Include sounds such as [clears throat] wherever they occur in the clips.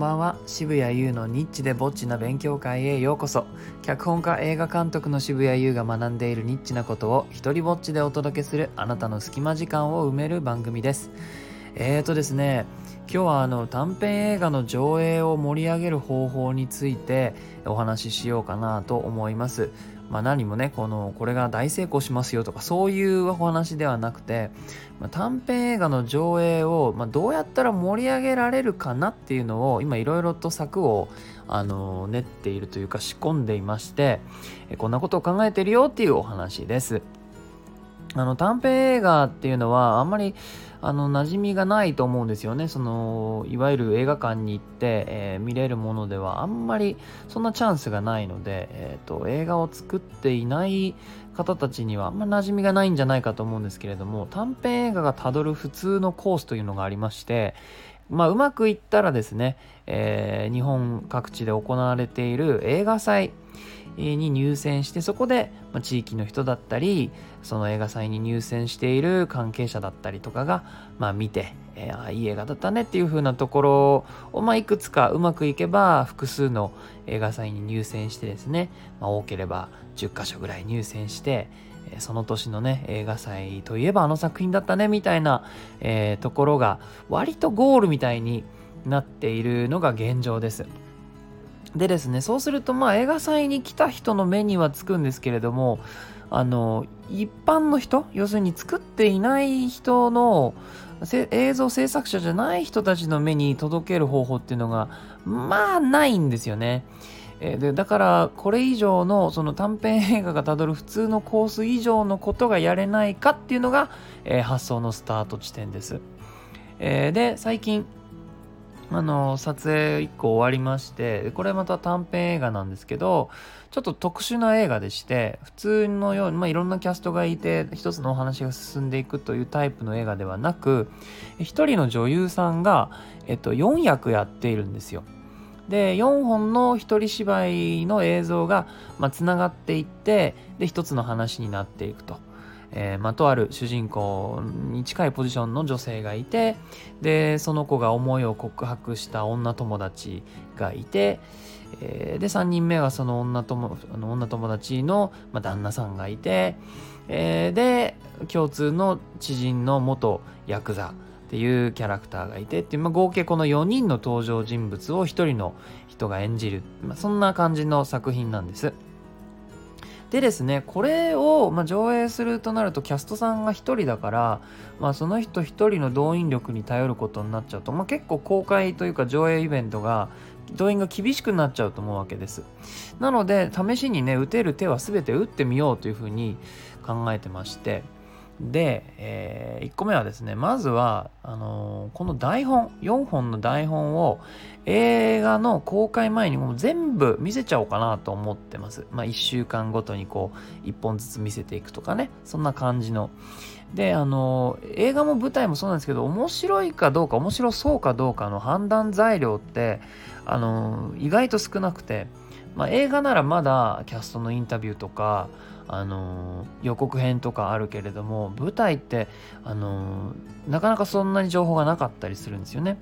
ばんは。渋谷優のニッチでぼっちな勉強会へようこそ。脚本家映画監督の渋谷優が学んでいるニッチなことを一人ぼっちでお届けするあなたの隙間時間を埋める番組です。えーとですね今日はあの短編映画の上映を盛り上げる方法についてお話ししようかなと思いますまあ、何もねこのこれが大成功しますよとかそういうお話ではなくて、まあ、短編映画の上映を、まあ、どうやったら盛り上げられるかなっていうのを今いろいろと策をあの練っているというか仕込んでいましてこんなことを考えてるよっていうお話です。あの短編映画っていうのはあんまりあの馴染みがないと思うんですよね。そのいわゆる映画館に行って、えー、見れるものではあんまりそんなチャンスがないので、えーと、映画を作っていない方たちにはあんま馴染みがないんじゃないかと思うんですけれども短編映画がたどる普通のコースというのがありましてまあ、うまくいったらですね、えー、日本各地で行われている映画祭。に入選してそこで、地域の人だったりその映画祭に入選している関係者だったりとかが、まあ、見て、えー、いい映画だったねっていう風なところを、まあ、いくつかうまくいけば複数の映画祭に入選してですね、まあ、多ければ10箇所ぐらい入選してその年のね映画祭といえばあの作品だったねみたいな、えー、ところが割とゴールみたいになっているのが現状です。でですねそうするとまあ映画祭に来た人の目にはつくんですけれどもあの一般の人要するに作っていない人の映像制作者じゃない人たちの目に届ける方法っていうのがまあないんですよね。でだからこれ以上のその短編映画がたどる普通のコース以上のことがやれないかっていうのが、えー、発想のスタート地点です。えー、で最近あの撮影1個終わりましてこれまた短編映画なんですけどちょっと特殊な映画でして普通のように、まあ、いろんなキャストがいて一つのお話が進んでいくというタイプの映画ではなく一人の女優さんが、えっと、4役やっているんですよ。で4本の一人芝居の映像がつな、まあ、がっていってで一つの話になっていくと。えー、まあ、とある主人公に近いポジションの女性がいてでその子が思いを告白した女友達がいて、えー、で3人目はその女友あの女友達の、まあ、旦那さんがいて、えー、で共通の知人の元ヤクザっていうキャラクターがいてっていう、まあ、合計この4人の登場人物を1人の人が演じる、まあ、そんな感じの作品なんです。でですねこれを、ま、上映するとなるとキャストさんが1人だから、まあ、その人1人の動員力に頼ることになっちゃうと、まあ、結構公開というか上映イベントが動員が厳しくなっちゃうと思うわけです。なので試しにね打てる手は全て打ってみようというふうに考えてましてで、えー、1個目はですねまずはあのー、この台本4本の台本を映画の公開前にもう全部見せちゃおうかなと思ってます。まあ1週間ごとにこう1本ずつ見せていくとかね。そんな感じの。であのー、映画も舞台もそうなんですけど面白いかどうか面白そうかどうかの判断材料ってあの意外と少なくて、まあ、映画ならまだキャストのインタビューとかあの予告編とかあるけれども舞台ってあのなかなかそんなに情報がなかったりするんですよね。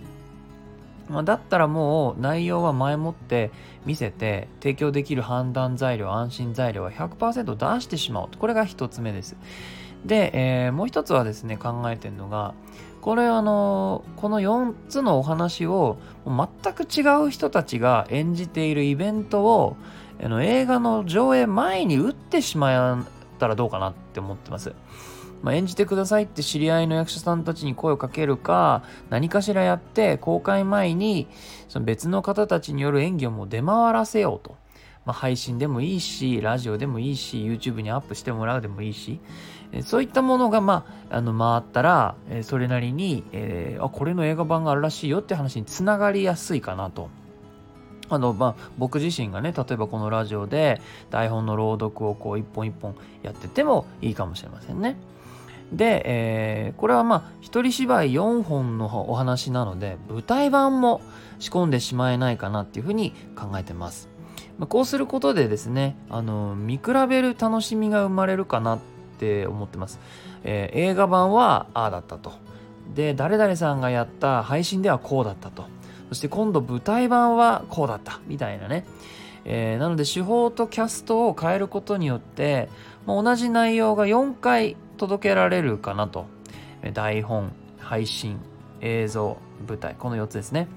まあ、だったらもう内容は前もって見せて提供できる判断材料安心材料は100%出してしまうこれが1つ目です。で、えー、もう一つはですね考えてるのがこれあのこの4つのお話を全く違う人たちが演じているイベントをあの映画の上映前に打ってしまったらどうかなって思ってます。まあ、演じてくださいって知り合いの役者さんたちに声をかけるか何かしらやって公開前にその別の方たちによる演技をもう出回らせようと。まあ、配信でもいいし、ラジオでもいいし、YouTube にアップしてもらうでもいいし、えそういったものが、まあ、あの回ったら、えそれなりに、えー、あ、これの映画版があるらしいよって話につながりやすいかなと。あの、まあ、僕自身がね、例えばこのラジオで台本の朗読をこう一本一本やっててもいいかもしれませんね。で、えー、これはまあ、一人芝居4本のお話なので、舞台版も仕込んでしまえないかなっていうふうに考えてます。まあ、こうすることでですね、あの、見比べる楽しみが生まれるかなって思ってます。えー、映画版はああだったと。で、誰々さんがやった配信ではこうだったと。そして今度舞台版はこうだったみたいなね、えー、なので手法とキャストを変えることによってもう同じ内容が4回届けられるかなと台本配信映像舞台この4つですね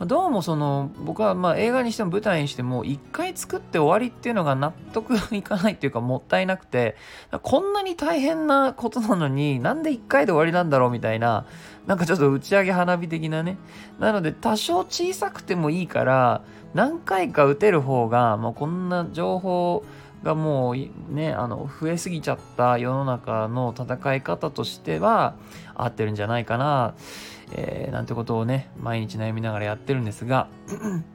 どうもその僕はまあ映画にしても舞台にしても一回作って終わりっていうのが納得いかないっていうかもったいなくてこんなに大変なことなのになんで一回で終わりなんだろうみたいななんかちょっと打ち上げ花火的なね。なので多少小さくてもいいから何回か打てる方がもうこんな情報がもうねあの増えすぎちゃった世の中の戦い方としては合ってるんじゃないかな、えー、なんてことをね毎日悩みながらやってるんですが [clears throat]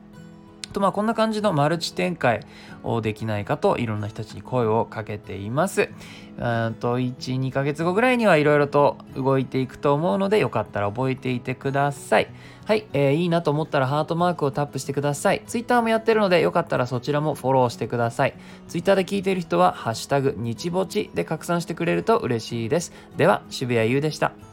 とまあこんな感じのマルチ展開をできないかといろんな人たちに声をかけています。うんと1、2ヶ月後ぐらいにはいろいろと動いていくと思うのでよかったら覚えていてください。はい、えー、いいなと思ったらハートマークをタップしてください。Twitter もやってるのでよかったらそちらもフォローしてください。Twitter で聞いている人はハッシュタグ日ぼちで拡散してくれると嬉しいです。では渋谷優でした。